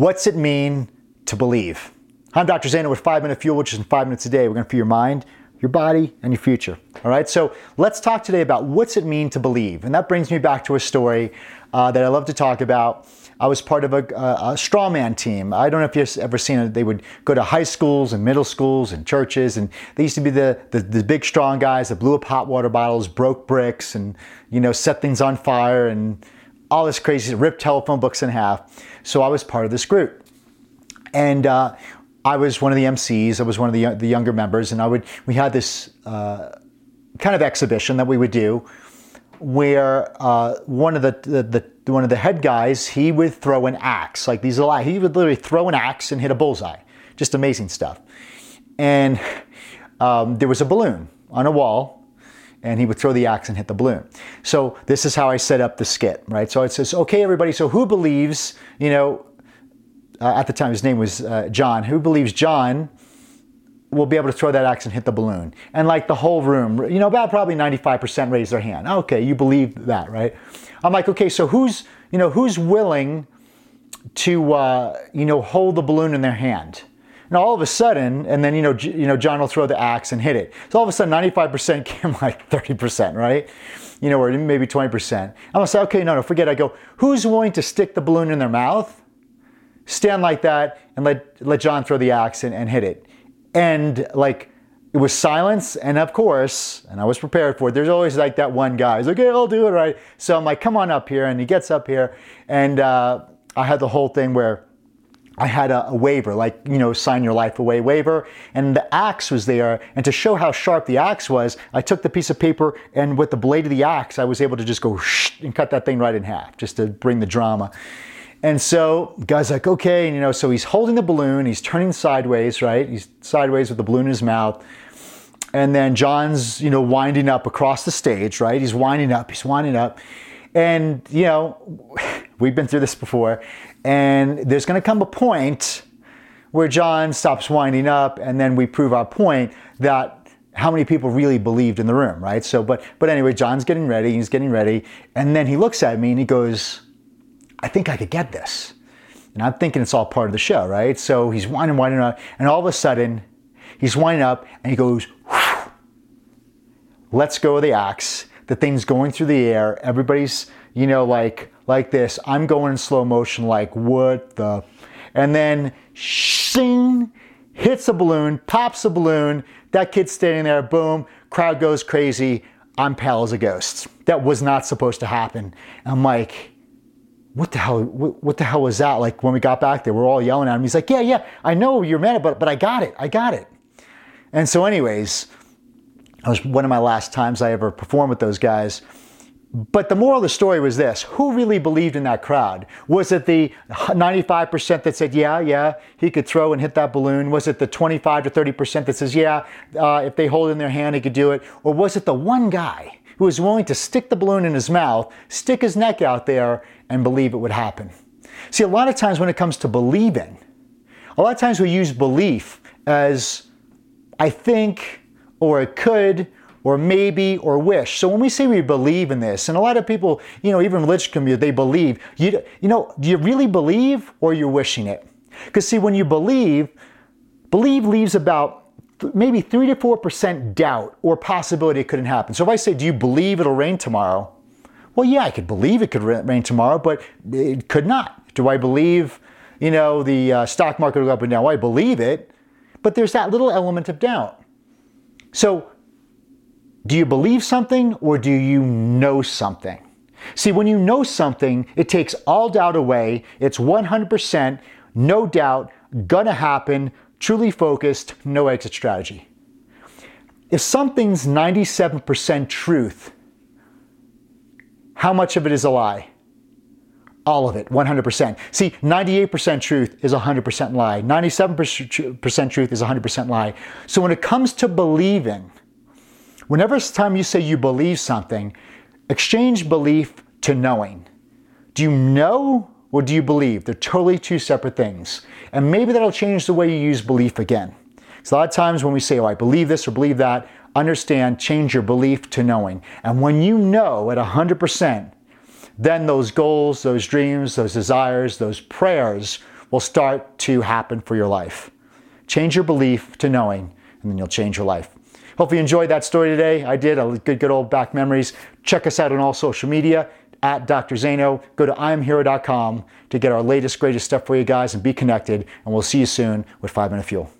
What's it mean to believe? I'm Dr. Zana with 5 Minute Fuel, which is in 5 minutes a day. We're going to fuel your mind, your body, and your future. All right, so let's talk today about what's it mean to believe. And that brings me back to a story uh, that I love to talk about. I was part of a, a, a strongman team. I don't know if you've ever seen it. They would go to high schools and middle schools and churches, and they used to be the, the, the big strong guys that blew up hot water bottles, broke bricks, and you know set things on fire and all this crazy, ripped telephone books in half. So I was part of this group. And uh, I was one of the MCs. I was one of the, the younger members, and I would. We had this uh, kind of exhibition that we would do, where uh, one of the, the, the, one of the head guys he would throw an axe like these he would literally throw an axe and hit a bullseye, just amazing stuff. And um, there was a balloon on a wall and he would throw the axe and hit the balloon. So this is how I set up the skit, right? So it says, okay, everybody, so who believes, you know, uh, at the time his name was uh, John, who believes John will be able to throw that axe and hit the balloon? And like the whole room, you know, about probably 95% raise their hand. Okay, you believe that, right? I'm like, okay, so who's, you know, who's willing to, uh, you know, hold the balloon in their hand? And all of a sudden, and then you know, you know, John will throw the axe and hit it. So all of a sudden, 95% came like 30%, right? You know, or maybe 20%. I'm gonna say, okay, no, no, forget. It. I go, who's willing to stick the balloon in their mouth, stand like that, and let let John throw the axe and, and hit it? And like it was silence, and of course, and I was prepared for it. There's always like that one guy. He's like, "Okay, I'll do it right." So I'm like, "Come on up here," and he gets up here, and uh, I had the whole thing where I had a, a, waiver, like, you know, sign your life away waiver. And the axe was there. And to show how sharp the axe was, I took the piece of paper and with the blade of the axe, I was able to just go and cut that thing right in half just to bring the drama. And so, guy's like, okay. And, you know, so he's holding the balloon, he's turning sideways, right? He's sideways with the balloon in his mouth. And then John's, you know, winding up across the stage, right? He's winding up, he's winding up. And, you know, we've been through this before. And there's going to come a point where John stops winding up, and then we prove our point that how many people really believed in the room, right? So, but but anyway, John's getting ready. He's getting ready, and then he looks at me and he goes, "I think I could get this." And I'm thinking it's all part of the show, right? So he's winding, winding up, and all of a sudden, he's winding up, and he goes, "Let's go with the axe." The thing's going through the air. Everybody's, you know, like like this. I'm going in slow motion, like, what the? And then, shing, hits a balloon, pops a balloon. That kid's standing there, boom, crowd goes crazy. I'm pale as a ghost. That was not supposed to happen. I'm like, what the hell? What, what, the hell was that? Like when we got back there, we're all yelling at him. He's like, yeah, yeah, I know you're mad, but but I got it, I got it. And so, anyways, it was one of my last times I ever performed with those guys. But the moral of the story was this who really believed in that crowd? Was it the 95% that said, yeah, yeah, he could throw and hit that balloon? Was it the 25 to 30% that says, yeah, uh, if they hold in their hand, he could do it? Or was it the one guy who was willing to stick the balloon in his mouth, stick his neck out there, and believe it would happen? See, a lot of times when it comes to believing, a lot of times we use belief as I think, or it could, or maybe or wish. So when we say we believe in this, and a lot of people, you know, even religious community, they believe. You, you know, do you really believe or you're wishing it? Because see, when you believe, believe leaves about maybe three to four percent doubt or possibility it couldn't happen. So if I say, do you believe it'll rain tomorrow? Well, yeah, I could believe it could rain tomorrow, but it could not. Do I believe, you know, the uh, stock market will go up and down? Well, I believe it, but there's that little element of doubt. So do you believe something or do you know something? See, when you know something, it takes all doubt away. It's 100%, no doubt, gonna happen, truly focused, no exit strategy. If something's 97% truth, how much of it is a lie? All of it, 100%. See, 98% truth is 100% lie. 97% truth is 100% lie. So when it comes to believing, Whenever it's time you say you believe something, exchange belief to knowing. Do you know or do you believe? They're totally two separate things. And maybe that'll change the way you use belief again. So a lot of times when we say, oh, I believe this or believe that, understand, change your belief to knowing. And when you know at 100%, then those goals, those dreams, those desires, those prayers will start to happen for your life. Change your belief to knowing, and then you'll change your life. Hope you enjoyed that story today. I did. A good, good old back memories. Check us out on all social media at Dr. Zaino. Go to IamHero.com to get our latest, greatest stuff for you guys and be connected. And we'll see you soon with 5 Minute Fuel.